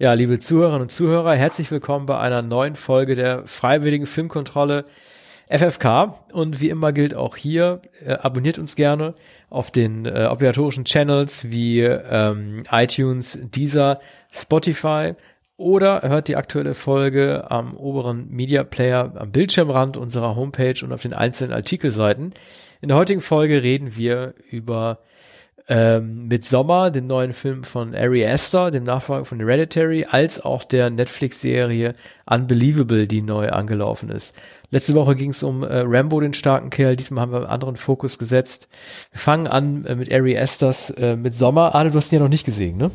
Ja, liebe Zuhörerinnen und Zuhörer, herzlich willkommen bei einer neuen Folge der Freiwilligen Filmkontrolle FFK. Und wie immer gilt auch hier, äh, abonniert uns gerne auf den äh, obligatorischen Channels wie ähm, iTunes, Deezer, Spotify oder hört die aktuelle Folge am oberen Media Player am Bildschirmrand unserer Homepage und auf den einzelnen Artikelseiten. In der heutigen Folge reden wir über ähm, mit Sommer, den neuen Film von Ari Aster, dem Nachfolger von Hereditary, als auch der Netflix-Serie Unbelievable, die neu angelaufen ist. Letzte Woche ging es um äh, Rambo, den starken Kerl. Diesmal haben wir einen anderen Fokus gesetzt. Wir fangen an äh, mit Ari Asters äh, mit Sommer. Arne, du hast ihn ja noch nicht gesehen, ne?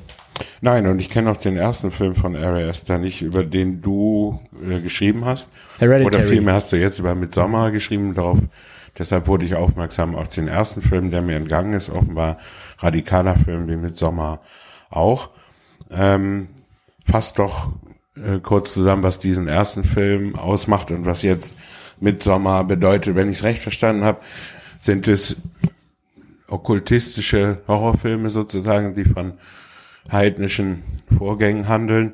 Nein, und ich kenne auch den ersten Film von Ari Aster nicht, über den du äh, geschrieben hast. Hereditary. Oder vielmehr hast du jetzt über Midsommar geschrieben darauf. Deshalb wurde ich aufmerksam auf den ersten Film, der mir entgangen ist, offenbar radikaler Film wie Midsommar auch. Ähm, fasst doch äh, kurz zusammen, was diesen ersten Film ausmacht und was jetzt Midsommar bedeutet. Wenn ich es recht verstanden habe, sind es okkultistische Horrorfilme sozusagen, die von heidnischen Vorgängen handeln.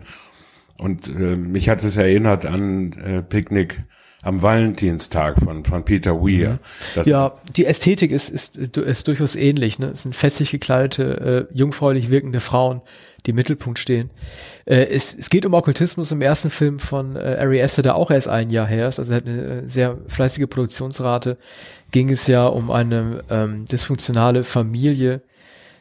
Und äh, mich hat es erinnert an äh, Picknick am Valentinstag von, von Peter Weir. Das ja, die Ästhetik ist, ist, ist durchaus ähnlich. Ne? Es sind festlich gekleidete, äh, jungfräulich wirkende Frauen, die im Mittelpunkt stehen. Äh, es, es geht um Okkultismus im ersten Film von äh, Ari Aster, der auch erst ein Jahr her ist. Also er hat eine äh, sehr fleißige Produktionsrate. Ging es ja um eine ähm, dysfunktionale Familie,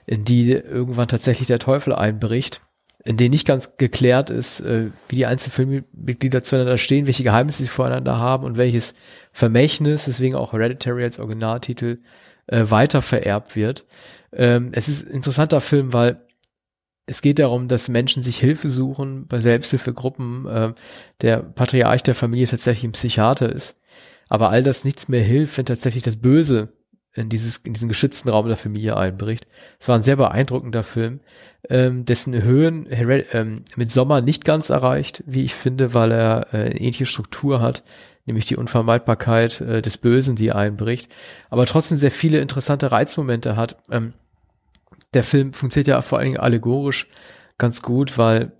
in die irgendwann tatsächlich der Teufel einbricht in denen nicht ganz geklärt ist, äh, wie die einzelnen Filmmitglieder zueinander stehen, welche Geheimnisse sie voreinander haben und welches Vermächtnis, deswegen auch Hereditary als Originaltitel, äh, weiter vererbt wird. Ähm, es ist ein interessanter Film, weil es geht darum, dass Menschen sich Hilfe suchen bei Selbsthilfegruppen. Äh, der Patriarch der Familie tatsächlich ein Psychiater ist. Aber all das nichts mehr hilft, wenn tatsächlich das Böse in dieses in diesen geschützten Raum der Familie einbricht. Es war ein sehr beeindruckender Film, ähm, dessen Höhen ähm, mit Sommer nicht ganz erreicht, wie ich finde, weil er äh, eine ähnliche Struktur hat, nämlich die Unvermeidbarkeit äh, des Bösen, die einbricht, aber trotzdem sehr viele interessante Reizmomente hat. Ähm, der Film funktioniert ja vor allen Dingen allegorisch ganz gut, weil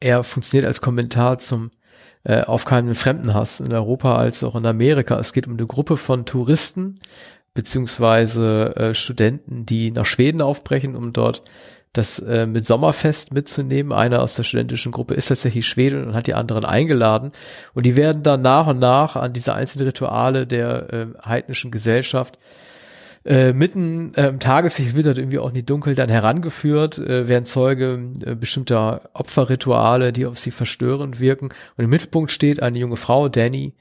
er funktioniert als Kommentar zum äh, auf keinen Fremdenhass in Europa als auch in Amerika. Es geht um eine Gruppe von Touristen, beziehungsweise äh, Studenten, die nach Schweden aufbrechen, um dort das äh, mit Sommerfest mitzunehmen. Einer aus der studentischen Gruppe ist tatsächlich Schwede und hat die anderen eingeladen. Und die werden dann nach und nach an diese einzelnen Rituale der äh, heidnischen Gesellschaft äh, mitten äh, im Tageslicht wird irgendwie auch in die Dunkel dann herangeführt, äh, werden Zeuge äh, bestimmter Opferrituale, die auf sie verstörend wirken. Und im Mittelpunkt steht eine junge Frau, Danny,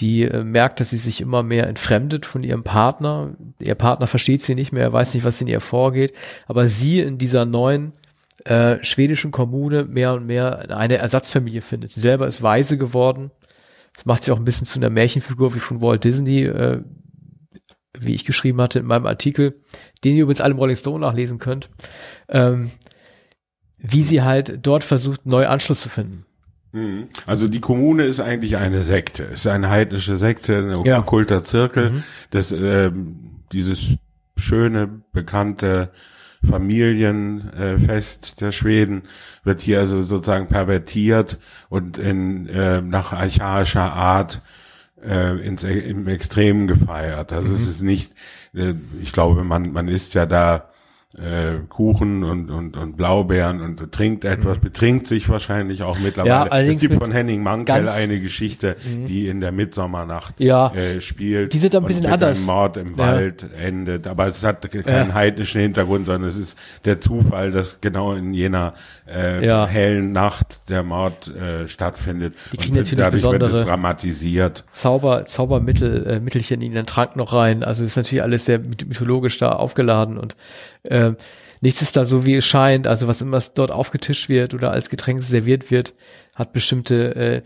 die äh, merkt, dass sie sich immer mehr entfremdet von ihrem Partner. Ihr Partner versteht sie nicht mehr, er weiß nicht, was in ihr vorgeht, aber sie in dieser neuen äh, schwedischen Kommune mehr und mehr eine Ersatzfamilie findet. Sie selber ist weise geworden. Das macht sie auch ein bisschen zu einer Märchenfigur wie von Walt Disney, äh, wie ich geschrieben hatte in meinem Artikel, den ihr übrigens alle im Rolling Stone nachlesen könnt, ähm, wie sie halt dort versucht, neu Anschluss zu finden. Mhm. Also die Kommune ist eigentlich eine Sekte, ist eine heidnische Sekte, ein ja. okkulter Zirkel. Mhm. Das, äh, dieses schöne, bekannte Familienfest äh, der Schweden wird hier also sozusagen pervertiert und in äh, nach archaischer Art äh, ins, im Extremen gefeiert. Also mhm. es ist nicht, äh, ich glaube, man, man ist ja da äh, Kuchen und, und, und Blaubeeren und trinkt etwas, mhm. betrinkt sich wahrscheinlich auch mittlerweile. Ja, es gibt von Henning Mankel eine Geschichte, mhm. die in der Mitsommernacht ja, äh, spielt. Die sind ein bisschen anders. Einem Mord im ja. Wald endet. Aber es hat keinen ja. heidnischen Hintergrund, sondern es ist der Zufall, dass genau in jener äh, ja. hellen Nacht der Mord äh, stattfindet. Die kriegen und natürlich dadurch wird es dramatisiert. Zauber, Zaubermittel, äh, Mittelchen in den Trank noch rein. Also ist natürlich alles sehr mythologisch da aufgeladen und äh, äh, nichts ist da so, wie es scheint. Also was immer dort aufgetischt wird oder als Getränk serviert wird, hat bestimmte äh,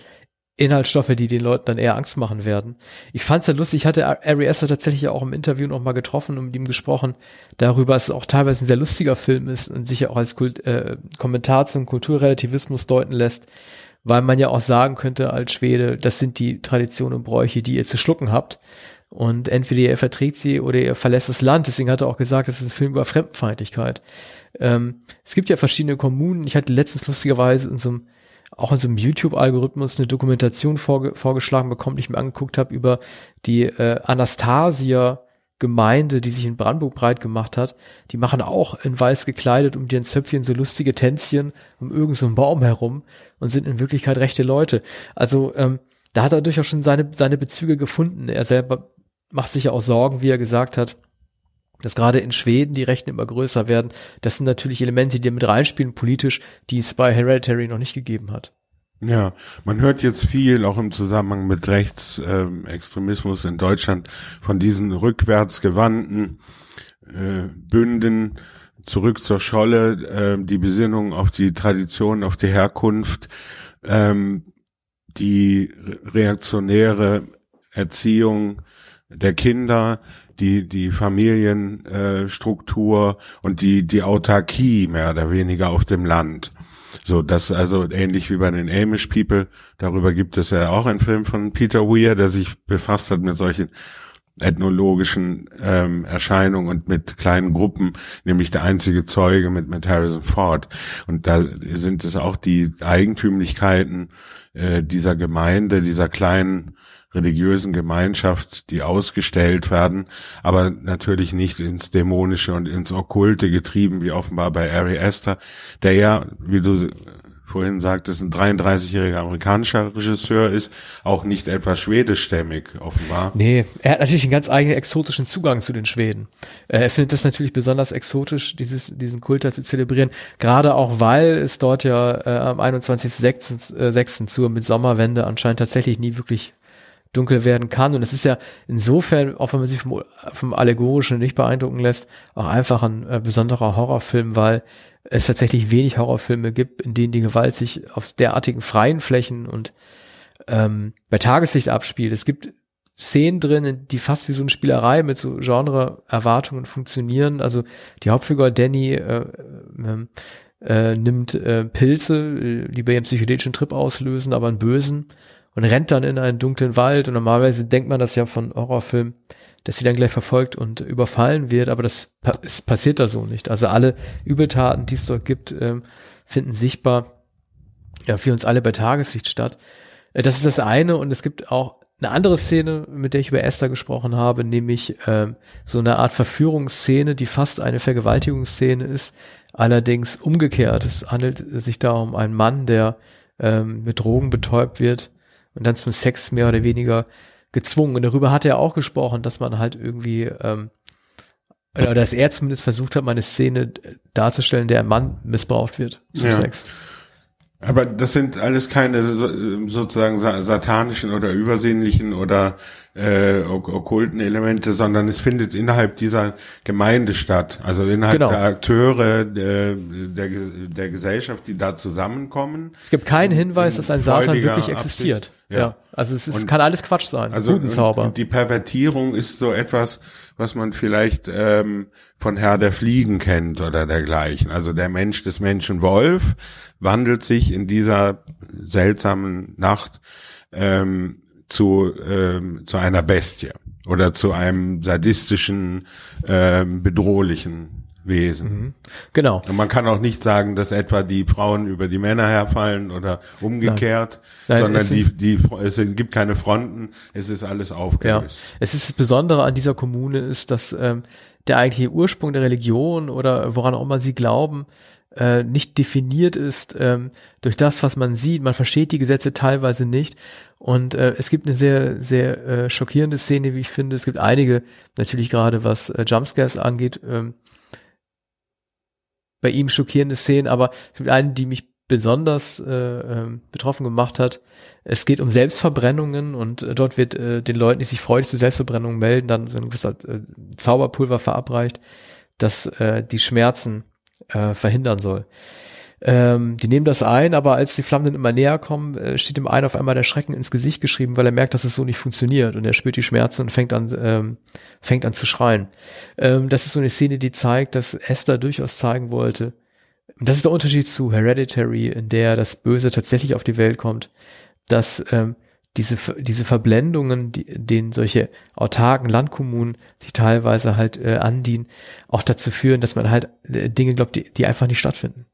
Inhaltsstoffe, die den Leuten dann eher Angst machen werden. Ich fand's ja lustig, ich hatte Ari Aster tatsächlich auch im Interview noch mal getroffen und mit ihm gesprochen darüber, dass es auch teilweise ein sehr lustiger Film ist und sich ja auch als Kult, äh, Kommentar zum Kulturrelativismus deuten lässt, weil man ja auch sagen könnte als Schwede, das sind die Traditionen und Bräuche, die ihr zu schlucken habt Und entweder er verträgt sie oder er verlässt das Land. Deswegen hat er auch gesagt, es ist ein Film über Fremdenfeindlichkeit. Ähm, es gibt ja verschiedene Kommunen. Ich hatte letztens lustigerweise in so einem auch in so einem YouTube-Algorithmus eine Dokumentation vorge vorgeschlagen bekommen, die ich mir angeguckt habe über die äh, Anastasia Gemeinde, die sich in Brandenburg breit gemacht hat, die machen auch in weiß gekleidet um ihren Zöpfchen so lustige Tänzchen um irgendeinen so Baum herum und sind in Wirklichkeit rechte Leute. Also ähm, da hat er durchaus schon seine, seine Bezüge gefunden. Er selber macht sich ja auch Sorgen, wie er gesagt hat, dass gerade in Schweden die Rechten immer größer werden. Das sind natürlich Elemente, die mit reinspielen politisch, die es bei Hereditary noch nicht gegeben hat. Ja, man hört jetzt viel, auch im Zusammenhang mit Rechtsextremismus ähm, in Deutschland, von diesen rückwärtsgewandten äh, Bünden zurück zur Scholle, äh, die Besinnung auf die Tradition, auf die Herkunft, ähm, die reaktionäre Erziehung der Kinder, die die Familienstruktur äh, und die die Autarkie mehr oder weniger auf dem Land. So, das also ähnlich wie bei den Amish People. Darüber gibt es ja auch einen Film von Peter Weir, der sich befasst hat mit solchen ethnologischen ähm, Erscheinungen und mit kleinen Gruppen, nämlich der einzige Zeuge mit, mit Harrison Ford. Und da sind es auch die Eigentümlichkeiten äh, dieser Gemeinde, dieser kleinen religiösen Gemeinschaft, die ausgestellt werden, aber natürlich nicht ins Dämonische und ins Okkulte getrieben, wie offenbar bei Ari Esther, der ja, wie du vorhin sagtest, ein 33-jähriger amerikanischer Regisseur ist, auch nicht etwas schwedischstämmig, offenbar. Nee, er hat natürlich einen ganz eigenen exotischen Zugang zu den Schweden. Äh, er findet das natürlich besonders exotisch, dieses, diesen Kult zu zelebrieren, gerade auch, weil es dort ja äh, am 21.06. Äh, zur Mitsommerwende anscheinend tatsächlich nie wirklich dunkel werden kann. Und es ist ja insofern, auch wenn man sich vom, vom Allegorischen nicht beeindrucken lässt, auch einfach ein äh, besonderer Horrorfilm, weil es tatsächlich wenig Horrorfilme gibt, in denen die Gewalt sich auf derartigen freien Flächen und ähm, bei Tageslicht abspielt. Es gibt Szenen drin, die fast wie so eine Spielerei mit so Genre-Erwartungen funktionieren. Also die Hauptfigur Danny äh, äh, äh, nimmt äh, Pilze, äh, die bei ihrem psychedelischen Trip auslösen, aber einen bösen und rennt dann in einen dunklen Wald und normalerweise denkt man das ja von Horrorfilmen, dass sie dann gleich verfolgt und überfallen wird, aber das, das passiert da so nicht. Also alle Übeltaten, die es dort gibt, ähm, finden sichtbar ja, für uns alle bei Tageslicht statt. Äh, das ist das eine und es gibt auch eine andere Szene, mit der ich über Esther gesprochen habe, nämlich ähm, so eine Art Verführungsszene, die fast eine Vergewaltigungsszene ist, allerdings umgekehrt. Es handelt sich da um einen Mann, der ähm, mit Drogen betäubt wird und dann zum Sex mehr oder weniger gezwungen. Und darüber hat er auch gesprochen, dass man halt irgendwie, ähm, oder dass er zumindest versucht hat, mal eine Szene darzustellen, der ein Mann missbraucht wird zum ja. Sex. Aber das sind alles keine sozusagen satanischen oder übersinnlichen oder äh, okkulten Elemente, sondern es findet innerhalb dieser Gemeinde statt. Also innerhalb genau. der Akteure der, der, der Gesellschaft, die da zusammenkommen. Es gibt keinen Hinweis, dass ein Satan wirklich existiert. Ja. ja. Also es ist, kann alles Quatsch sein. Also Gutenzauber. die Pervertierung ist so etwas, was man vielleicht ähm, von Herr der Fliegen kennt oder dergleichen. Also der Mensch des Menschen Wolf wandelt sich in dieser seltsamen Nacht ähm, zu, ähm, zu einer Bestie oder zu einem sadistischen, ähm, bedrohlichen Wesen. Mhm. Genau. Und man kann auch nicht sagen, dass etwa die Frauen über die Männer herfallen oder umgekehrt, Nein. Nein, sondern die, die, es gibt keine Fronten, es ist alles aufgelöst. Ja. Es ist das Besondere an dieser Kommune ist, dass ähm, der eigentliche Ursprung der Religion oder woran auch immer sie glauben, äh, nicht definiert ist ähm, durch das, was man sieht. Man versteht die Gesetze teilweise nicht. Und äh, es gibt eine sehr, sehr äh, schockierende Szene, wie ich finde. Es gibt einige, natürlich gerade was äh, Jumpscares angeht, ähm, bei ihm schockierende Szenen, aber es gibt eine, die mich besonders äh, äh, betroffen gemacht hat. Es geht um Selbstverbrennungen und äh, dort wird äh, den Leuten, die sich freudig zu Selbstverbrennungen melden, dann so ein gewisser äh, Zauberpulver verabreicht, das äh, die Schmerzen äh, verhindern soll. Ähm, die nehmen das ein, aber als die Flammen dann immer näher kommen, äh, steht dem einen auf einmal der Schrecken ins Gesicht geschrieben, weil er merkt, dass es so nicht funktioniert und er spürt die Schmerzen und fängt an, ähm, fängt an zu schreien. Ähm, das ist so eine Szene, die zeigt, dass Esther durchaus zeigen wollte, das ist der Unterschied zu Hereditary, in der das Böse tatsächlich auf die Welt kommt, dass ähm, diese, diese Verblendungen, die, denen solche autarken Landkommunen sich teilweise halt äh, andienen, auch dazu führen, dass man halt äh, Dinge glaubt, die, die einfach nicht stattfinden.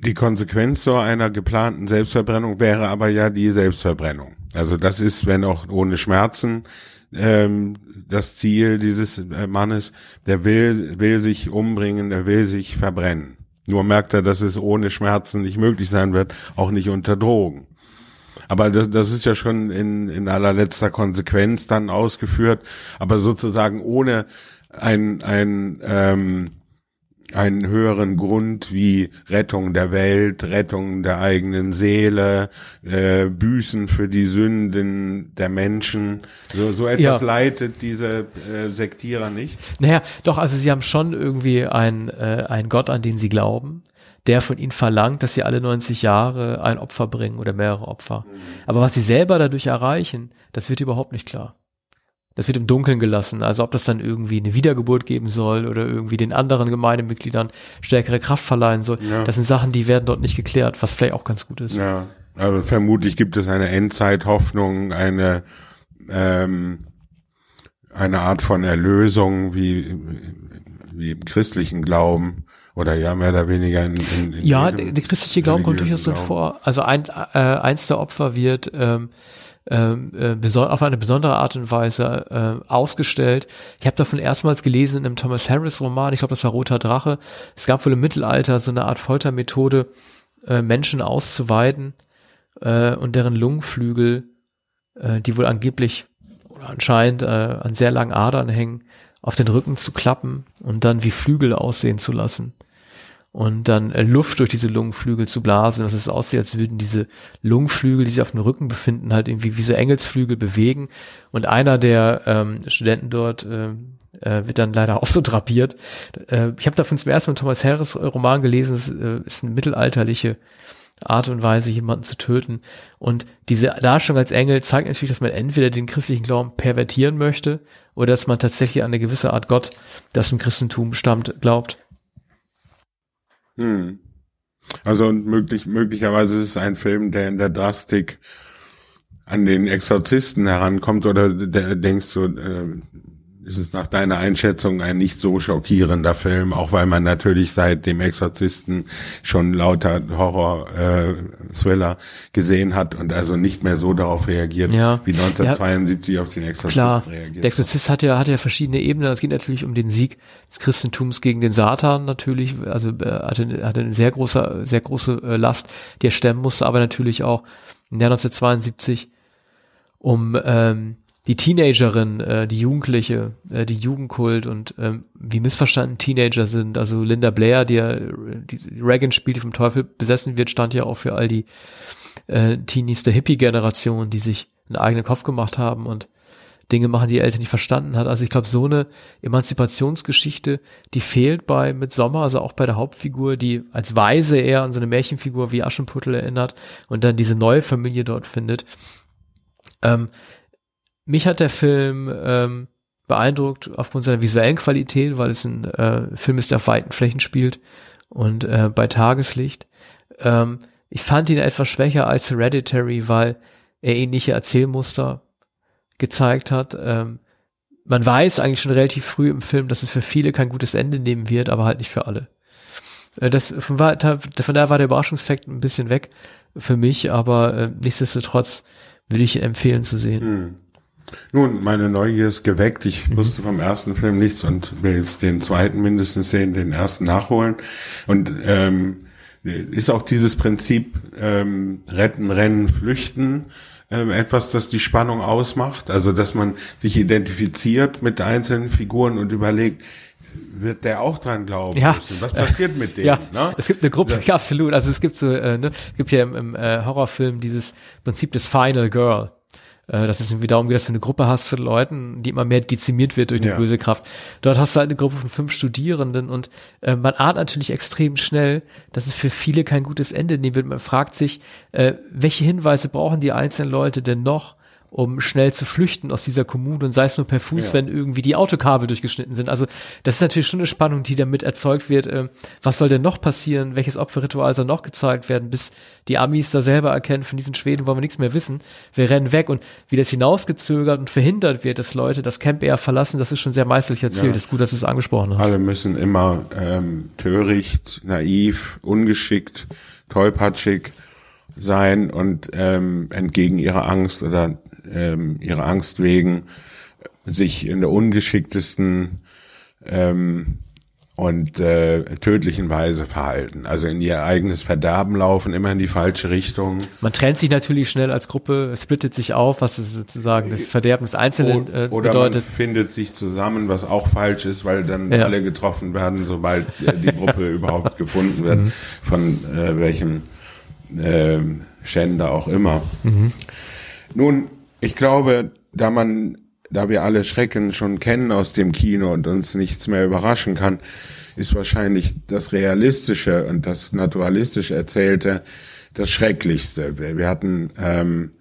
Die Konsequenz so einer geplanten Selbstverbrennung wäre aber ja die Selbstverbrennung. Also das ist, wenn auch ohne Schmerzen, ähm, das Ziel dieses äh, Mannes, der will, will sich umbringen, der will sich verbrennen. Nur merkt er, dass es ohne Schmerzen nicht möglich sein wird, auch nicht unter Drogen. Aber das, das ist ja schon in, in allerletzter Konsequenz dann ausgeführt, aber sozusagen ohne ein, ein ähm, einen höheren Grund wie Rettung der Welt, Rettung der eigenen Seele, äh, Büßen für die Sünden der Menschen. So, so etwas ja. leitet diese äh, Sektierer nicht. Naja, doch, also sie haben schon irgendwie einen, äh, einen Gott, an den sie glauben, der von ihnen verlangt, dass sie alle 90 Jahre ein Opfer bringen oder mehrere Opfer. Mhm. Aber was sie selber dadurch erreichen, das wird überhaupt nicht klar das wird im Dunkeln gelassen. Also ob das dann irgendwie eine Wiedergeburt geben soll oder irgendwie den anderen Gemeindemitgliedern stärkere Kraft verleihen soll. Ja. Das sind Sachen, die werden dort nicht geklärt, was vielleicht auch ganz gut ist. Ja, aber vermutlich gibt es eine Endzeithoffnung, eine ähm, eine Art von Erlösung wie wie im christlichen Glauben oder ja mehr oder weniger in, in, in ja der, der christliche Glauben kommt durchaus drin vor. Also ein, äh, eins der Opfer wird ähm, ähm, äh, auf eine besondere Art und Weise äh, ausgestellt. Ich habe davon erstmals gelesen in einem Thomas Harris Roman, ich glaube, das war Roter Drache. Es gab wohl im Mittelalter so eine Art Foltermethode, äh, Menschen auszuweiden äh, und deren Lungenflügel, äh, die wohl angeblich oder anscheinend äh, an sehr langen Adern hängen, auf den Rücken zu klappen und dann wie Flügel aussehen zu lassen und dann äh, Luft durch diese Lungenflügel zu blasen, dass es aussieht, als würden diese Lungenflügel, die sich auf dem Rücken befinden, halt irgendwie wie so Engelsflügel bewegen. Und einer der ähm, Studenten dort äh, äh, wird dann leider auch so drapiert. Äh, ich habe davon zum ersten Mal Thomas Harris Roman gelesen, es äh, ist eine mittelalterliche Art und Weise, jemanden zu töten. Und diese Darstellung als Engel zeigt natürlich, dass man entweder den christlichen Glauben pervertieren möchte oder dass man tatsächlich an eine gewisse Art Gott, das im Christentum stammt, glaubt. Hm. Also möglich, möglicherweise ist es ein Film, der in der Drastik an den Exorzisten herankommt oder denkst du, äh, ist es nach deiner Einschätzung ein nicht so schockierender Film, auch weil man natürlich seit dem Exorzisten schon lauter Horror-Thriller äh, gesehen hat und also nicht mehr so darauf reagiert, ja. wie 1972 ja, auf den Exorzist klar. reagiert. Der Exorzist hat ja, hat ja verschiedene Ebenen. Es geht natürlich um den Sieg des Christentums gegen den Satan natürlich, also äh, hatte, hatte eine sehr große, sehr große äh, Last, die er stemmen musste, aber natürlich auch im Jahr 1972 um ähm, die Teenagerin, äh, die Jugendliche, äh, die Jugendkult und ähm, wie missverstanden Teenager sind. Also Linda Blair, die ja die Reagan spielt, vom Teufel besessen wird, stand ja auch für all die äh, Teenies der Hippie-Generation, die sich einen eigenen Kopf gemacht haben und Dinge machen, die Eltern nicht verstanden hat. Also ich glaube, so eine Emanzipationsgeschichte, die fehlt bei mit Sommer, also auch bei der Hauptfigur, die als Weise eher an so eine Märchenfigur wie Aschenputtel erinnert und dann diese neue Familie dort findet. Ähm, mich hat der Film ähm, beeindruckt aufgrund seiner visuellen Qualität, weil es ein äh, Film ist, der auf weiten Flächen spielt und äh, bei Tageslicht. Ähm, ich fand ihn etwas schwächer als Hereditary, weil er ähnliche Erzählmuster gezeigt hat. Ähm, man weiß eigentlich schon relativ früh im Film, dass es für viele kein gutes Ende nehmen wird, aber halt nicht für alle. Äh, das, von, von daher war der Überraschungseffekt ein bisschen weg für mich, aber äh, nichtsdestotrotz würde ich empfehlen zu sehen. Hm. Nun, meine Neugier ist geweckt. Ich mhm. wusste vom ersten Film nichts und will jetzt den zweiten mindestens sehen, den ersten nachholen. Und ähm, ist auch dieses Prinzip ähm, retten, rennen, flüchten ähm, etwas, das die Spannung ausmacht? Also, dass man sich identifiziert mit einzelnen Figuren und überlegt, wird der auch dran glauben ja. müssen. Was passiert mit dem? Ja, ne? es gibt eine Gruppe, ja. absolut. Also es gibt so, äh, ne, es gibt ja im, im äh, Horrorfilm dieses Prinzip des Final Girl äh, dass es irgendwie darum geht, dass du eine Gruppe hast von Leuten, die immer mehr dezimiert wird durch eine ja. böse Kraft. Dort hast du halt eine Gruppe von fünf Studierenden und äh, man ahnt natürlich extrem schnell, dass es für viele kein gutes Ende nehmen wird. Man fragt sich, äh, welche Hinweise brauchen die einzelnen Leute denn noch, um schnell zu flüchten aus dieser Kommune und sei es nur per Fuß, ja. wenn irgendwie die Autokabel durchgeschnitten sind. Also das ist natürlich schon eine Spannung, die damit erzeugt wird. Äh, was soll denn noch passieren? Welches Opferritual soll noch gezeigt werden, bis die Amis da selber erkennen, von diesen Schweden wollen wir nichts mehr wissen. Wir rennen weg und wie das hinausgezögert und verhindert wird, dass Leute das Camp eher verlassen, das ist schon sehr meisterlich erzählt. Ja. Das ist gut, dass du es angesprochen hast. Alle müssen immer ähm, töricht, naiv, ungeschickt, tollpatschig sein und ähm, entgegen ihrer Angst oder ähm, ihrer Angst wegen sich in der ungeschicktesten ähm, und äh, tödlichen Weise verhalten. Also in ihr eigenes Verderben laufen, immer in die falsche Richtung. Man trennt sich natürlich schnell als Gruppe, splittet sich auf, was es sozusagen das Verderben des Einzelnen äh, Oder bedeutet. man findet sich zusammen, was auch falsch ist, weil dann ja. alle getroffen werden, sobald äh, die Gruppe überhaupt gefunden wird, mhm. von äh, welchem äh, Schänder auch immer. Mhm. Nun, ich glaube, da man da wir alle Schrecken schon kennen aus dem Kino und uns nichts mehr überraschen kann, ist wahrscheinlich das Realistische und das Naturalistische Erzählte das Schrecklichste. Wir, wir hatten ähm,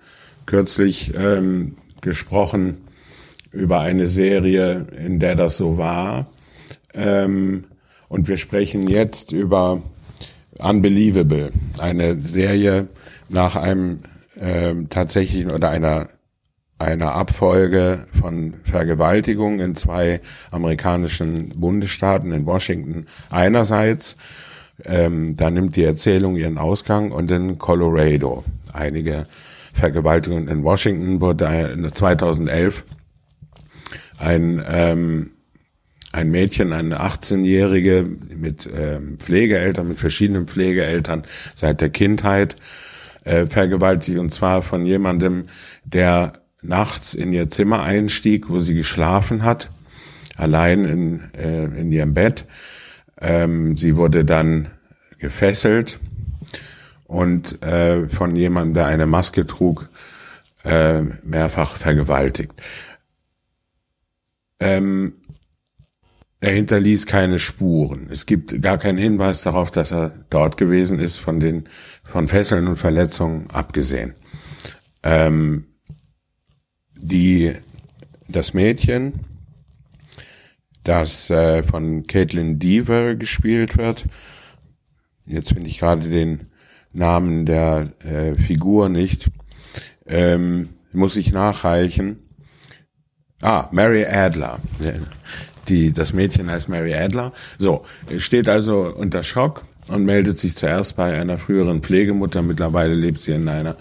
kürzlich ähm, gesprochen über eine Serie, in der das so war. Ähm, und wir sprechen jetzt über Unbelievable, eine Serie nach einem ähm, tatsächlichen oder einer einer Abfolge von Vergewaltigungen in zwei amerikanischen Bundesstaaten, in Washington einerseits, ähm, da nimmt die Erzählung ihren Ausgang und in Colorado. Einige Vergewaltigungen in Washington wurde 2011 ein ähm, ein Mädchen, eine 18-Jährige mit ähm, Pflegeeltern, mit verschiedenen Pflegeeltern seit der Kindheit äh, vergewaltigt und zwar von jemandem, der nachts in ihr Zimmer einstieg, wo sie geschlafen hat, allein in, äh, in ihrem Bett. Ähm, sie wurde dann gefesselt und äh, von jemandem, der eine Maske trug, äh, mehrfach vergewaltigt. Ähm, er hinterließ keine Spuren. Es gibt gar keinen Hinweis darauf, dass er dort gewesen ist, von den von Fesseln und Verletzungen abgesehen. Ähm, die, das Mädchen, das äh, von Caitlin Deaver gespielt wird. Jetzt finde ich gerade den Namen der äh, Figur nicht. Ähm, muss ich nachreichen. Ah, Mary Adler. Die, das Mädchen heißt Mary Adler. So, steht also unter Schock und meldet sich zuerst bei einer früheren Pflegemutter. Mittlerweile lebt sie in einer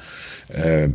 äh,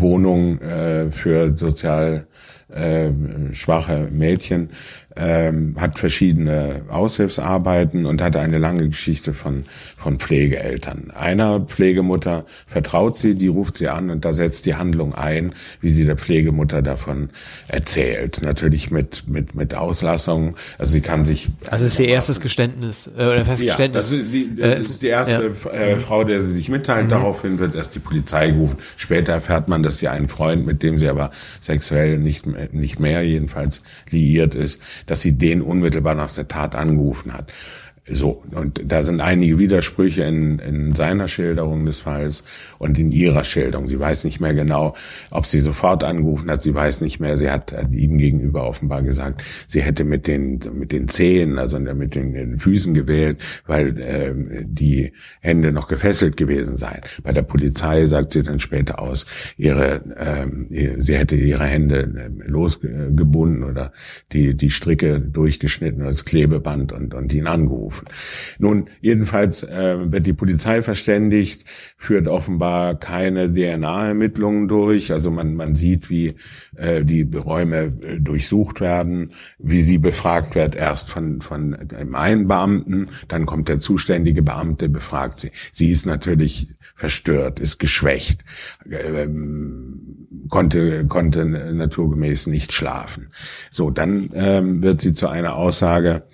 Wohnung äh, für sozial äh, schwache Mädchen ähm, hat verschiedene Aushilfsarbeiten und hatte eine lange Geschichte von, von Pflegeeltern. Einer Pflegemutter vertraut sie, die ruft sie an und da setzt die Handlung ein, wie sie der Pflegemutter davon erzählt. Natürlich mit, mit, mit Auslassung. Also sie kann sich. Also es ist ihr erstes Geständnis, äh, oder festes ja, Geständnis. Das ist, sie, das äh, ist die erste ja. äh, Frau, der sie sich mitteilt. Mhm. Daraufhin wird erst die Polizei gerufen. Später erfährt man, dass sie einen Freund, mit dem sie aber sexuell nicht, nicht mehr jedenfalls liiert ist, dass sie den unmittelbar nach der Tat angerufen hat. So, und da sind einige Widersprüche in, in seiner Schilderung des Falls und in ihrer Schilderung. Sie weiß nicht mehr genau, ob sie sofort angerufen hat. Sie weiß nicht mehr, sie hat ihm gegenüber offenbar gesagt, sie hätte mit den, mit den Zehen, also mit den, den Füßen gewählt, weil äh, die Hände noch gefesselt gewesen seien. Bei der Polizei sagt sie dann später aus, ihre, äh, sie hätte ihre Hände äh, losgebunden oder die, die Stricke durchgeschnitten als Klebeband und, und ihn angerufen anrufen. Nun, jedenfalls äh, wird die Polizei verständigt, führt offenbar keine DNA-Ermittlungen durch. Also man, man sieht, wie äh, die Räume äh, durchsucht werden, wie sie befragt wird, erst von, von einem einen Beamten, dann kommt der zuständige Beamte, befragt sie. Sie ist natürlich verstört, ist geschwächt, äh, konnte, konnte naturgemäß nicht schlafen. So, dann ähm, wird sie zu einer Aussage,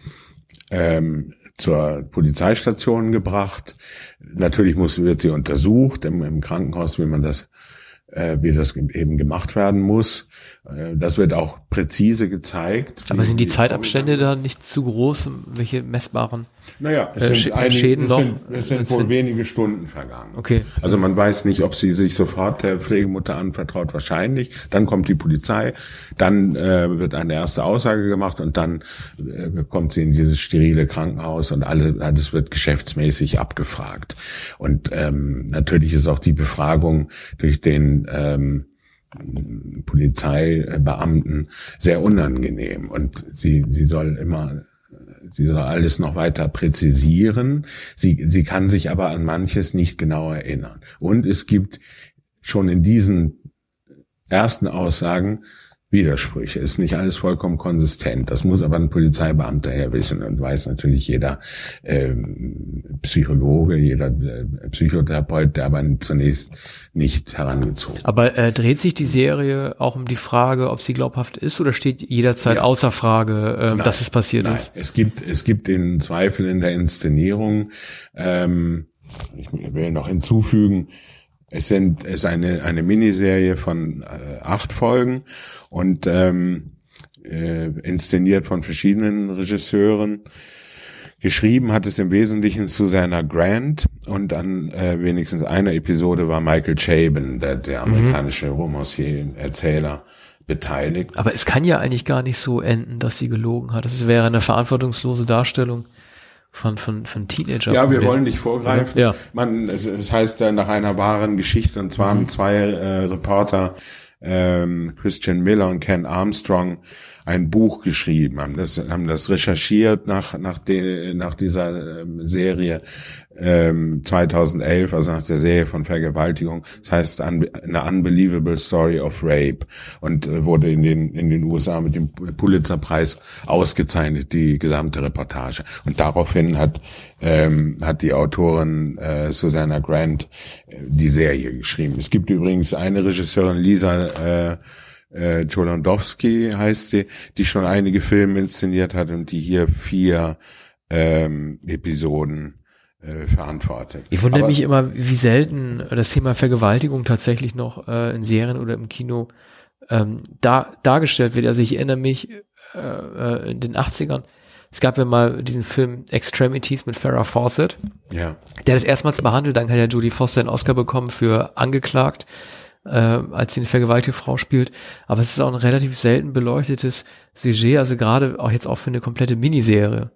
ähm, zur Polizeistation gebracht. Natürlich muss, wird sie untersucht im, im Krankenhaus, wie man das, äh, wie das eben gemacht werden muss. Äh, das wird auch präzise gezeigt. Aber sind die Zeitabstände da nicht zu groß? Welche messbaren? Naja, es äh, sind, einige, Schäden es noch. sind, es sind Es wohl wenige Stunden vergangen. Okay. Also man weiß nicht, ob sie sich sofort der Pflegemutter anvertraut, wahrscheinlich. Dann kommt die Polizei, dann äh, wird eine erste Aussage gemacht und dann äh, kommt sie in dieses sterile Krankenhaus und alle, alles wird geschäftsmäßig abgefragt. Und ähm, natürlich ist auch die Befragung durch den ähm, Polizeibeamten sehr unangenehm und sie, sie soll immer Sie soll alles noch weiter präzisieren. Sie, sie kann sich aber an manches nicht genau erinnern. Und es gibt schon in diesen ersten Aussagen Widersprüche. Ist nicht alles vollkommen konsistent. Das muss aber ein Polizeibeamter ja wissen und weiß natürlich jeder ähm, Psychologe, jeder äh, Psychotherapeut, der aber zunächst nicht herangezogen. Aber äh, dreht sich die Serie auch um die Frage, ob sie glaubhaft ist oder steht jederzeit Ja. außer Frage, äh, Nein, dass es passiert Nein, ist? es gibt, es gibt den Zweifel in der Inszenierung. Ähm, ich will noch hinzufügen, es sind, es ist eine, eine Miniserie von äh, acht Folgen und ähm, äh, inszeniert von verschiedenen Regisseuren. Geschrieben hat es im Wesentlichen Susanna Grant und an äh, wenigstens einer Episode war Michael Chabon, der, der amerikanische Romancier-Erzähler, beteiligt. Aber es kann ja eigentlich gar nicht so enden, dass sie gelogen hat. Das wäre eine verantwortungslose Darstellung von, von, von Teenager. Ja, wir wollen nicht vorgreifen. Ja. Man, es, es heißt ja nach einer wahren Geschichte und zwar haben zwei äh, Reporter ähm, Christian Miller und Ken Armstrong ein Buch geschrieben, haben das, haben das recherchiert nach nach, de, nach dieser ähm, Serie ähm, 2011, also nach der Serie von Vergewaltigung. Das heißt eine unbelievable story of rape und äh, wurde in den in den USA mit dem Pulitzerpreis ausgezeichnet die gesamte Reportage. Und daraufhin hat ähm, hat die Autorin äh, Susanna Grant äh, die Serie geschrieben. Es gibt übrigens eine Regisseurin Lisa äh, äh, Jolandowski heißt sie, die schon einige Filme inszeniert hat und die hier vier ähm, Episoden äh, verantwortet. Ich wundere Aber- mich immer, wie selten das Thema Vergewaltigung tatsächlich noch äh, in Serien oder im Kino ähm, da, dargestellt wird. Also ich erinnere mich äh, äh, in den 80ern, es gab ja mal diesen Film Extremities mit Farrah Fawcett, Ja. der das erstmals behandelt, dann hat ja Jodie Foster einen Oscar bekommen für angeklagt, äh, als sie eine vergewaltigte Frau spielt. Aber es ist auch ein relativ selten beleuchtetes Sujet, also gerade auch jetzt auch für eine komplette Miniserie.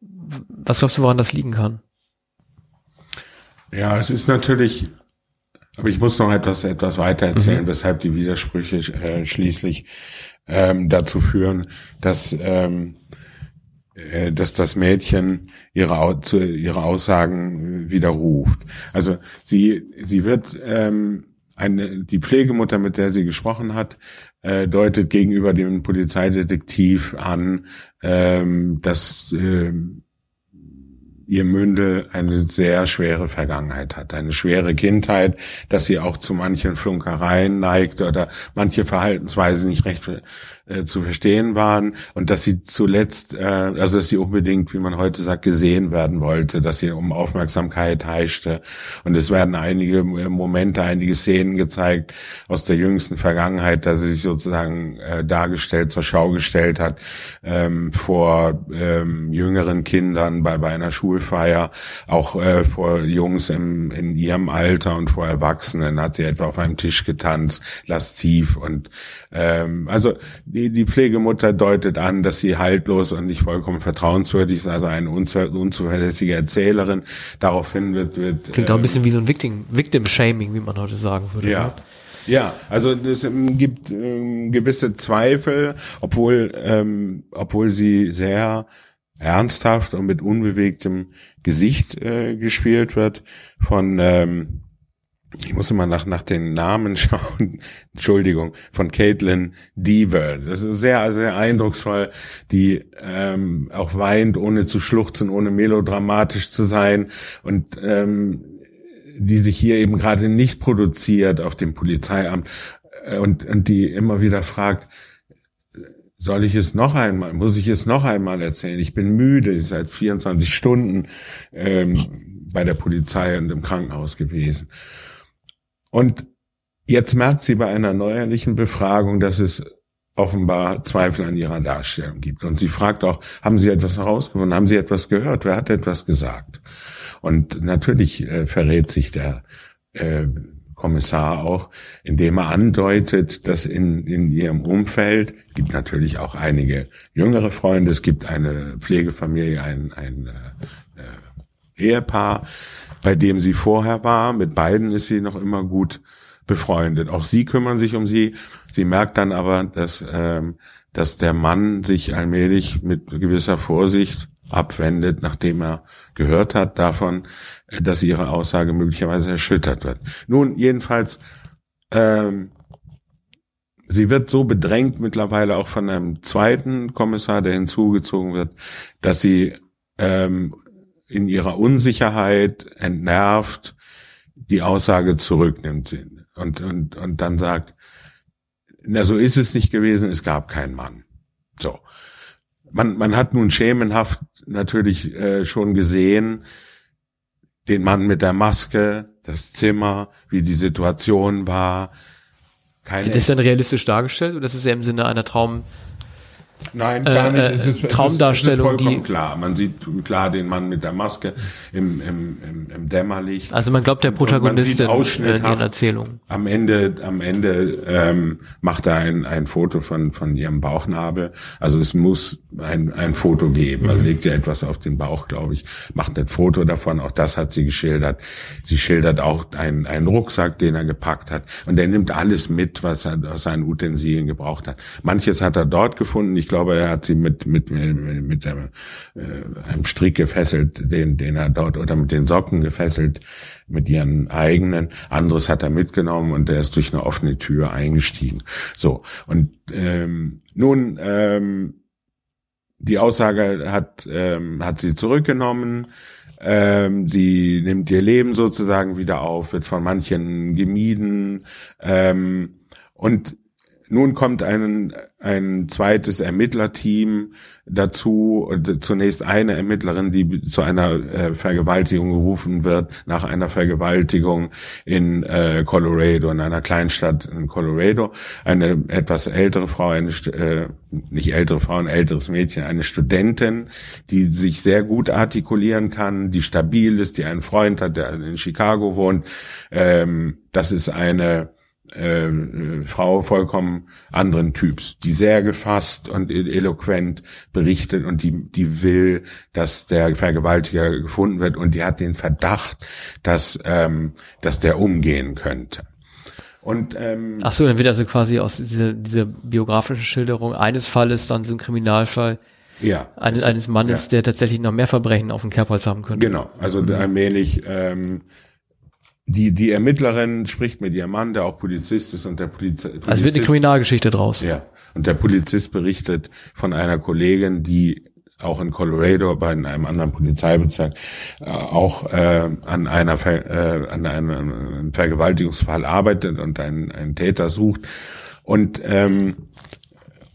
Was glaubst du, woran das liegen kann? Ja, es ist natürlich, aber ich muss noch etwas, etwas weiter erzählen, weshalb die Widersprüche äh, schließlich ähm, dazu führen, dass, ähm, äh, dass das Mädchen ihre, ihre Aussagen widerruft. Also sie, sie wird ähm, eine, die Pflegemutter, mit der sie gesprochen hat, äh, deutet gegenüber dem Polizeidetektiv an, ähm, dass ähm, ihr Mündel eine sehr schwere Vergangenheit hat, eine schwere Kindheit, dass sie auch zu manchen Flunkereien neigt oder manche Verhaltensweisen nicht recht äh, zu verstehen waren und dass sie zuletzt, äh, also dass sie unbedingt, wie man heute sagt, gesehen werden wollte, dass sie um Aufmerksamkeit heischte. Und es werden einige äh, Momente, einige Szenen gezeigt aus der jüngsten Vergangenheit, dass sie sich sozusagen äh, dargestellt, zur Schau gestellt hat ähm, vor ähm, jüngeren Kindern bei, bei einer Schulfeier, auch äh, vor Jungs im, in ihrem Alter und vor Erwachsenen hat sie etwa auf einem Tisch getanzt, lasziv und ähm, also die, die Pflegemutter deutet an, dass sie haltlos und nicht vollkommen vertrauenswürdig ist, also eine unzu- unzuverlässige Erzählerin. Daraufhin wird, wird Klingt auch ein ähm, bisschen wie so ein Victim, Victim-Shaming, wie man heute sagen würde. ja. ne? Ja, also es ähm, gibt ähm, gewisse Zweifel, obwohl ähm, obwohl sie sehr ernsthaft und mit unbewegtem Gesicht äh, gespielt wird von ähm, ich muss immer nach, nach den Namen schauen. Entschuldigung, von Caitlin Deaver. Das ist sehr, sehr eindrucksvoll, die ähm, auch weint, ohne zu schluchzen, ohne melodramatisch zu sein und ähm, die sich hier eben gerade nicht produziert auf dem Polizeiamt äh, und, und die immer wieder fragt, soll ich es noch einmal, muss ich es noch einmal erzählen? Ich bin müde, ich seit 24 Stunden ähm, bei der Polizei und im Krankenhaus gewesen. Und jetzt merkt sie bei einer neuerlichen Befragung, dass es offenbar Zweifel an ihrer Darstellung gibt. Und sie fragt auch, haben Sie etwas herausgefunden? Haben Sie etwas gehört? Wer hat etwas gesagt? Und natürlich äh, verrät sich der äh, Kommissar auch, indem er andeutet, dass in, in ihrem Umfeld gibt natürlich auch einige jüngere Freunde, es gibt eine Pflegefamilie, ein, ein äh, äh, Ehepaar, bei dem sie vorher war. Mit beiden ist sie noch immer gut befreundet. Auch sie kümmern sich um sie. Sie merkt dann aber, dass, ähm, dass der Mann sich allmählich mit gewisser Vorsicht abwendet, nachdem er gehört hat davon, äh, dass ihre Aussage möglicherweise erschüttert wird. Nun, jedenfalls, ähm, sie wird so bedrängt mittlerweile auch von einem zweiten Kommissar, der hinzugezogen wird, dass sie ähm, in ihrer Unsicherheit entnervt die Aussage zurücknimmt und, und, und dann sagt, na, so ist es nicht gewesen, es gab keinen Mann. So. Man, man hat nun schemenhaft natürlich äh, schon gesehen, den Mann mit der Maske, das Zimmer, wie die Situation war. Keine Wird das dann realistisch dargestellt oder ist es eher im Sinne einer Traum, Nein, gar nicht. Äh, es ist, Traumdarstellung, es ist vollkommen die klar. Man sieht klar den Mann mit der Maske im, im, im, im Dämmerlicht. Also man glaubt der Protagonist in, in ihren Erzählungen. Am Ende, am Ende ähm, macht er ein, ein Foto von von ihrem Bauchnabel. Also es muss ein, ein Foto geben. Also legt ja etwas auf den Bauch, glaube ich, macht ein Foto davon. Auch das hat sie geschildert. Sie schildert auch einen, einen Rucksack, den er gepackt hat. Und er nimmt alles mit, was er aus seinen Utensilien gebraucht hat. Manches hat er dort gefunden. Ich glaube, er hat sie mit mit mit einem, äh, einem Strick gefesselt, den den er dort oder mit den Socken gefesselt, mit ihren eigenen. Anderes hat er mitgenommen und er ist durch eine offene Tür eingestiegen. So und ähm, nun ähm, die Aussage hat ähm, hat sie zurückgenommen. Ähm, sie nimmt ihr Leben sozusagen wieder auf, wird von manchen gemieden ähm, und nun kommt ein, ein zweites Ermittlerteam dazu, zunächst eine Ermittlerin, die zu einer äh, Vergewaltigung gerufen wird, nach einer Vergewaltigung in äh, Colorado, in einer Kleinstadt in Colorado. Eine etwas ältere Frau, eine, äh, nicht ältere Frau, ein älteres Mädchen, eine Studentin, die sich sehr gut artikulieren kann, die stabil ist, die einen Freund hat, der in Chicago wohnt. Ähm, das ist eine äh, Frau vollkommen anderen Typs, die sehr gefasst und e-, eloquent berichtet und die, die will, dass der Vergewaltiger gefunden wird und die hat den Verdacht, dass, ähm, dass der umgehen könnte. Und, ähm, Ach so, dann wird also quasi aus dieser, dieser biografischen Schilderung eines Falles dann so ein Kriminalfall ja, eines, eines Mannes, ja. der tatsächlich noch mehr Verbrechen auf dem Kerbholz haben könnte. Genau, also mhm. allmählich ähm, die, die Ermittlerin spricht mit ihrem Mann, der auch Polizist ist und der Poliz Polizist. Also wird eine Kriminalgeschichte draus. Ja. Und der Polizist berichtet von einer Kollegin, die auch in Colorado bei einem anderen Polizeibezirk äh, auch äh, an einer Ver, äh, an einem Vergewaltigungsfall arbeitet und einen, einen Täter sucht und ähm,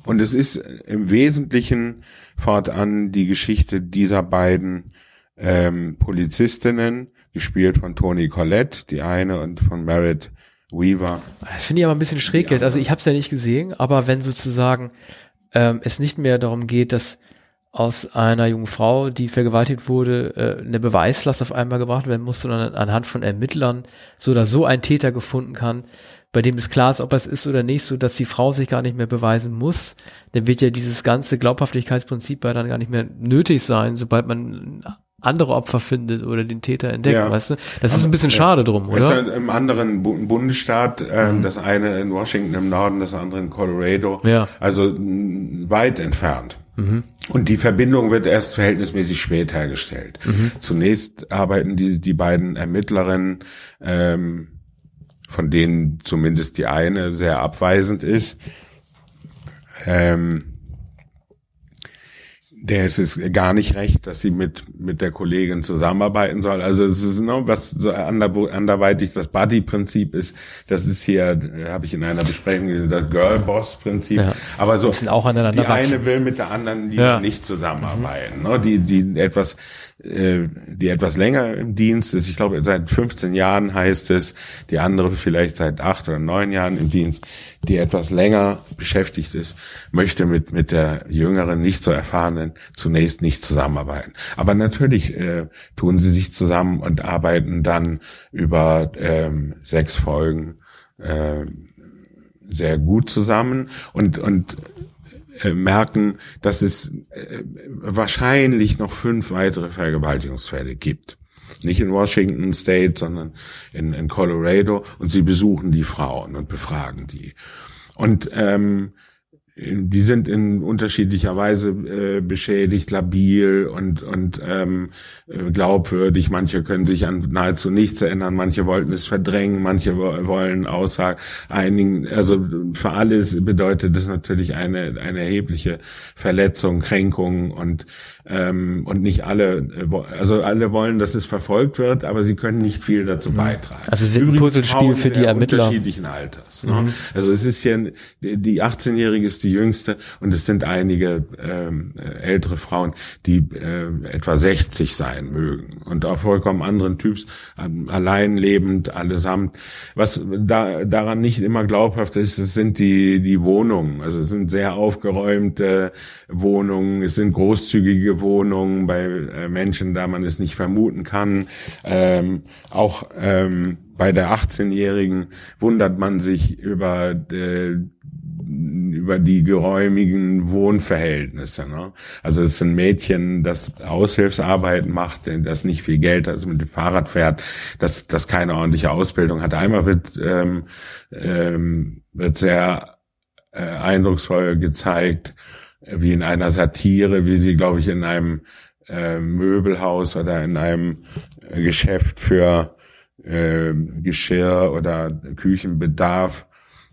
und es ist im Wesentlichen fortan die Geschichte dieser beiden ähm, Polizistinnen, gespielt von Toni Collette, die eine, und von Merritt Weaver. Das finde ich aber ein bisschen schräg jetzt. Also ich habe es ja nicht gesehen, aber wenn sozusagen ähm, es nicht mehr darum geht, dass aus einer jungen Frau, die vergewaltigt wurde, äh, eine Beweislast auf einmal gebracht werden muss, sondern anhand von Ermittlern so oder so ein Täter gefunden kann, bei dem es klar ist, ob es ist oder nicht, so dass die Frau sich gar nicht mehr beweisen muss, dann wird ja dieses ganze Glaubhaftigkeitsprinzip bei dann gar nicht mehr nötig sein, sobald man andere Opfer findet oder den Täter entdeckt, ja. weißt du? Das ist ein bisschen schade drum, oder? Ist halt im anderen Bundesstaat, äh, mhm. das eine in Washington im Norden, das andere in Colorado, ja. also weit entfernt. Mhm. Und die Verbindung wird erst verhältnismäßig spät hergestellt. Mhm. Zunächst arbeiten die, die beiden Ermittlerinnen, ähm, von denen zumindest die eine sehr abweisend ist, ähm, der ist es gar nicht recht, dass sie mit mit der Kollegin zusammenarbeiten soll. Also es ist ne, was so ander, anderweitig das Buddy-Prinzip ist. Das ist hier, habe ich in einer Besprechung das Girl-Boss-Prinzip. Ja. Aber so die wachsen. eine will mit der anderen ja. nicht zusammenarbeiten. Mhm. Ne? Die die etwas äh, die etwas länger im Dienst ist. Ich glaube, seit 15 Jahren heißt es, die andere vielleicht seit acht oder neun Jahren im Dienst, die etwas länger beschäftigt ist, möchte mit, mit der jüngeren, nicht so erfahrenen zunächst nicht zusammenarbeiten. Aber natürlich äh, tun sie sich zusammen und arbeiten dann über ähm, sechs Folgen äh, sehr gut zusammen und, und äh, merken, dass es äh, wahrscheinlich noch fünf weitere Vergewaltigungsfälle gibt. Nicht in Washington State, sondern in, in Colorado. Und sie besuchen die Frauen und befragen die. Und ähm, die sind in unterschiedlicher Weise äh, beschädigt, labil und und ähm, äh, glaubwürdig. Manche können sich an nahezu nichts erinnern, manche wollten es verdrängen, manche wollen Aussagen einigen. Also für alles bedeutet es natürlich eine eine erhebliche Verletzung, Kränkung und ähm, und nicht alle, äh, also alle wollen, dass es verfolgt wird, aber sie können nicht viel dazu mhm. beitragen. Also es wird ein Puzzlespiel für die Ermittler. Unterschiedlichen Alters. Ne? Mhm. Also es ist hier, die 18-Jährige ist die jüngste und es sind einige ähm, ältere Frauen, die äh, etwa 60 sein mögen und auch vollkommen anderen Typs, ähm, allein lebend, allesamt. Was da, daran nicht immer glaubhaft ist, es sind die, die Wohnungen. Also es sind sehr aufgeräumte Wohnungen, es sind großzügige Wohnungen bei äh, Menschen, da man es nicht vermuten kann. Ähm, auch ähm, bei der 18-Jährigen wundert man sich über äh, über die geräumigen Wohnverhältnisse. Ne? Also es ist ein Mädchen, das Aushilfsarbeit macht, das nicht viel Geld hat, also mit dem Fahrrad fährt, das, das keine ordentliche Ausbildung hat. Einmal wird, ähm, ähm, wird sehr äh, eindrucksvoll gezeigt, wie in einer Satire, wie sie, glaube ich, in einem äh, Möbelhaus oder in einem äh, Geschäft für äh, Geschirr oder Küchenbedarf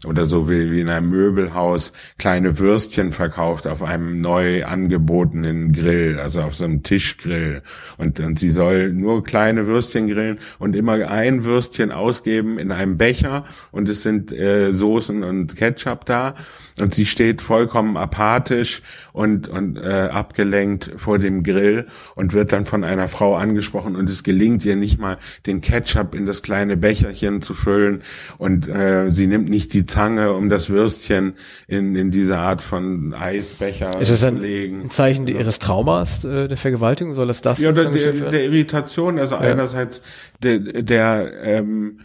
oder so wie, wie in einem Möbelhaus kleine Würstchen verkauft auf einem neu angebotenen Grill, also auf so einem Tischgrill. Und, und sie soll nur kleine Würstchen grillen und immer ein Würstchen ausgeben in einem Becher und es sind äh, Soßen und Ketchup da und sie steht vollkommen apathisch und, und äh, abgelenkt vor dem Grill und wird dann von einer Frau angesprochen und es gelingt ihr nicht mal, den Ketchup in das kleine Becherchen zu füllen und äh, sie nimmt nicht die Zange, um das Würstchen in, in diese Art von Eisbecher Ist das ein legen. Zeichen ja. ihres Traumas äh, der Vergewaltigung? Soll es das? Ja, der, der, der Irritation. Also ja. einerseits der, der ähm,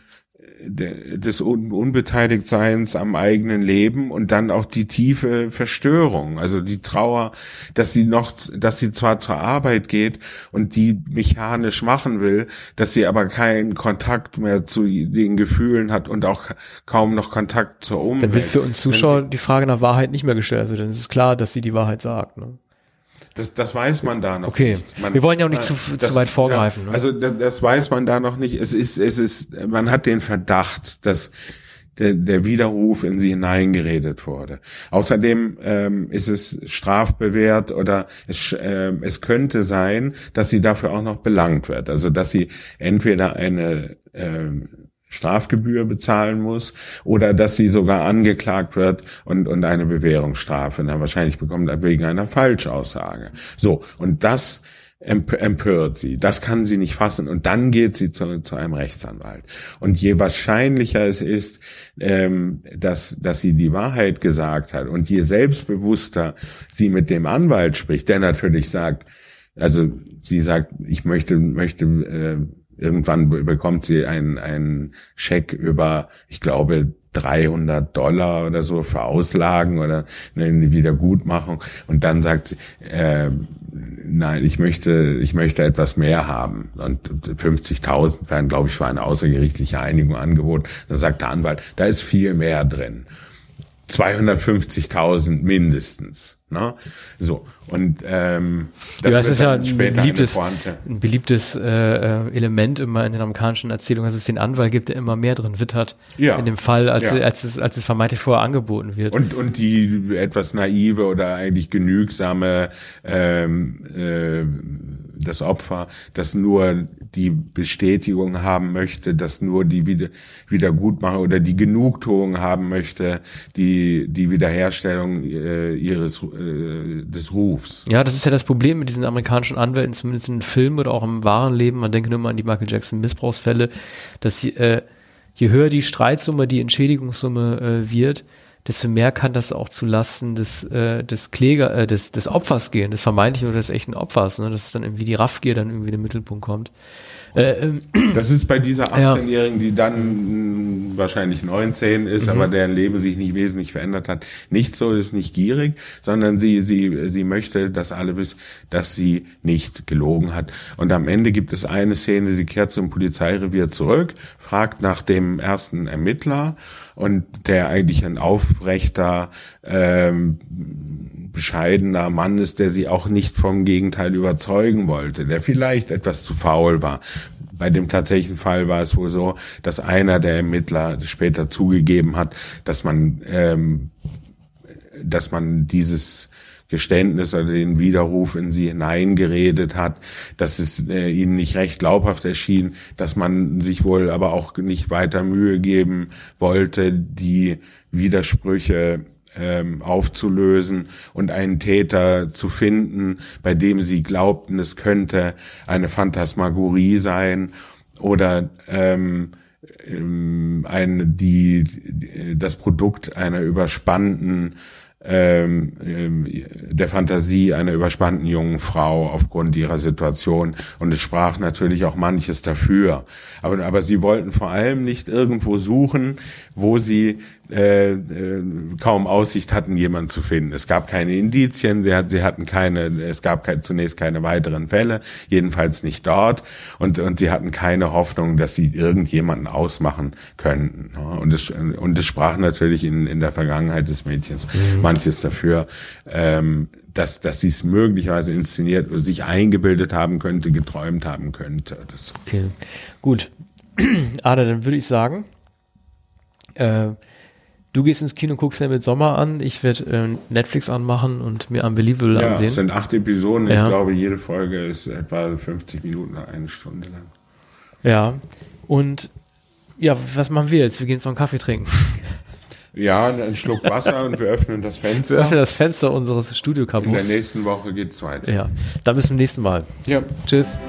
des Un Unbeteiligtseins am eigenen Leben und dann auch die tiefe Verstörung, also die Trauer, dass sie noch, dass sie zwar zur Arbeit geht und die mechanisch machen will, dass sie aber keinen Kontakt mehr zu den Gefühlen hat und auch kaum noch Kontakt zur Umwelt. Dann wird für uns Zuschauer die Frage nach Wahrheit nicht mehr gestellt, also dann ist es klar, dass sie die Wahrheit sagt. Ne? Das, das weiß man da noch okay. nicht. Man, Wir wollen ja auch nicht zu, das, zu weit vorgreifen. Ja, ne? Also das, das weiß man da noch nicht. Es ist, es ist, man hat den Verdacht, dass der, der Widerruf in sie hineingeredet wurde. Außerdem ähm, ist es strafbewehrt oder es, äh, es könnte sein, dass sie dafür auch noch belangt wird. Also dass sie entweder eine ähm, Strafgebühr bezahlen muss oder dass sie sogar angeklagt wird und, und eine Bewährungsstrafe dann wahrscheinlich bekommt wegen einer Falschaussage. So, und das empört sie. Das kann sie nicht fassen. Und dann geht sie zu, zu einem Rechtsanwalt. Und je wahrscheinlicher es ist, ähm, dass, dass sie die Wahrheit gesagt hat und je selbstbewusster sie mit dem Anwalt spricht, der natürlich sagt, also sie sagt, ich möchte, möchte äh, Irgendwann bekommt sie einen, einen Scheck über, ich glaube, 300 Dollar oder so für Auslagen oder eine Wiedergutmachung. Und dann sagt sie, äh, nein, ich möchte, ich möchte etwas mehr haben. Und 50.000 werden, glaube ich, für eine außergerichtliche Einigung angeboten. Dann sagt der Anwalt, da ist viel mehr drin. 250.000 mindestens. Ne? So und ähm, das, ja, das ist ja ein beliebtes, ein beliebtes äh, Element immer in den amerikanischen Erzählungen, dass es den Anwalt gibt, der immer mehr drin wittert. Ja. In dem Fall, als, ja. als, es, als es vermeintlich vorher angeboten wird. Und und die etwas naive oder eigentlich genügsame ähm, äh, das Opfer, das nur die Bestätigung haben möchte, das nur die wieder, Wiedergutmachung oder die Genugtuung haben möchte, die, die Wiederherstellung äh, ihres, äh, des Rufs. Ja, das ist ja das Problem mit diesen amerikanischen Anwälten, zumindest in Filmen oder auch im wahren Leben. Man denke nur mal an die Michael Jackson Missbrauchsfälle, dass sie, äh, je höher die Streitsumme, die Entschädigungssumme äh, wird, desto mehr kann das auch zu Lasten des, äh, des Kläger, äh, des, des Opfers gehen, des vermeintlichen oder des echten Opfers, ne? dass dann irgendwie die Raffgier dann irgendwie in den Mittelpunkt kommt. Äh, ähm, das ist bei dieser 18-Jährigen, die dann wahrscheinlich 19 ist, mhm. aber deren Leben sich nicht wesentlich verändert hat, nicht so ist nicht gierig, sondern sie sie sie möchte, dass alle wissen, dass sie nicht gelogen hat. Und am Ende gibt es eine Szene, sie kehrt zum Polizeirevier zurück, fragt nach dem ersten Ermittler und der eigentlich ein aufrechter ähm, bescheidener Mann ist, der sie auch nicht vom Gegenteil überzeugen wollte, der vielleicht etwas zu faul war. Bei dem tatsächlichen Fall war es wohl so, dass einer der Ermittler später zugegeben hat, dass man, ähm, dass man dieses Geständnis oder den Widerruf in sie hineingeredet hat, dass es äh, ihnen nicht recht glaubhaft erschien, dass man sich wohl aber auch nicht weiter Mühe geben wollte, die Widersprüche ähm, aufzulösen und einen Täter zu finden, bei dem sie glaubten, es könnte eine Phantasmagorie sein oder ähm, ähm ein, die, das Produkt einer überspannten ähm, ähm, der Fantasie einer überspannten jungen Frau aufgrund ihrer Situation. Und es sprach natürlich auch manches dafür. Aber, aber sie wollten vor allem nicht irgendwo suchen, wo sie äh, äh, kaum Aussicht hatten, jemanden zu finden. Es gab keine Indizien, sie, hat, sie hatten keine, es gab kein, zunächst keine weiteren Fälle, jedenfalls nicht dort, und, und sie hatten keine Hoffnung, dass sie irgendjemanden ausmachen könnten. Und es, und es sprach natürlich in, in der Vergangenheit des Mädchens mhm. manches dafür, ähm, dass, dass sie es möglicherweise inszeniert oder sich eingebildet haben könnte, geträumt haben könnte. Das okay, gut. Ada, dann würde ich sagen, äh, Du gehst ins Kino, guckst ja mit Sommer an. Ich werde äh, Netflix anmachen und mir Unbelievable ja, ansehen. Es sind acht Episoden. Ja. Ich glaube, jede Folge ist etwa 50 Minuten, eine Stunde lang. Ja. Und ja, was machen wir jetzt? Wir gehen jetzt noch einen Kaffee trinken. Ja, einen Schluck Wasser und wir öffnen das Fenster. Wir öffnen das Fenster unseres Studiokabus. In der nächsten Woche geht's weiter. Ja, dann bis zum nächsten Mal. Ja. Tschüss.